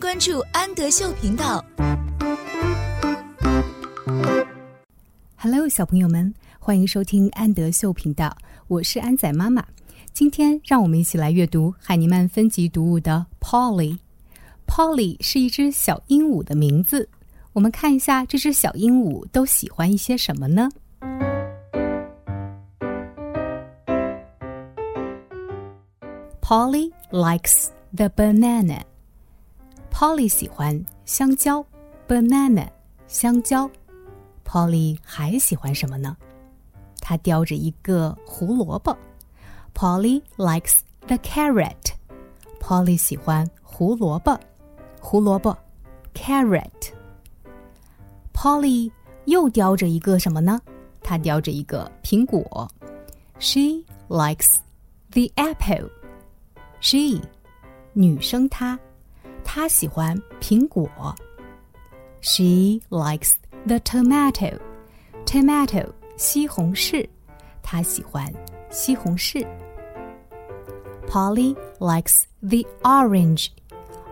关注安德秀频道。Hello，小朋友们，欢迎收听安德秀频道，我是安仔妈妈。今天让我们一起来阅读海尼曼分级读物的 Polly。Polly 是一只小鹦鹉的名字。我们看一下这只小鹦鹉都喜欢一些什么呢？Polly likes the banana. Polly 喜欢香蕉，banana 香蕉。Polly 还喜欢什么呢？她叼着一个胡萝卜。Polly likes the carrot. Polly 喜欢胡萝卜，胡萝卜，carrot。Polly 又叼着一个什么呢？她叼着一个苹果。She likes the apple. She 女生她，她喜欢苹果。She likes the tomato. Tomato 西红柿，她喜欢西红柿。Polly likes the orange.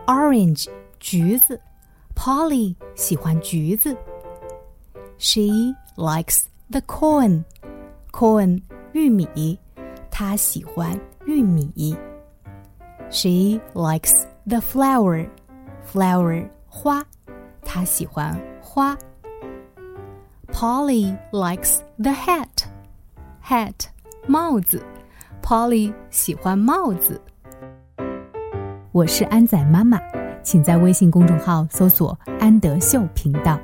Orange 橘子，Polly 喜欢橘子。She likes the corn. Corn 玉米，她喜欢玉米。 She likes the flower. Flower 花，她喜欢花。Polly likes the hat. Hat 帽子，Polly 喜欢帽子。我是安仔妈妈，请在微信公众号搜索“安德秀频道”。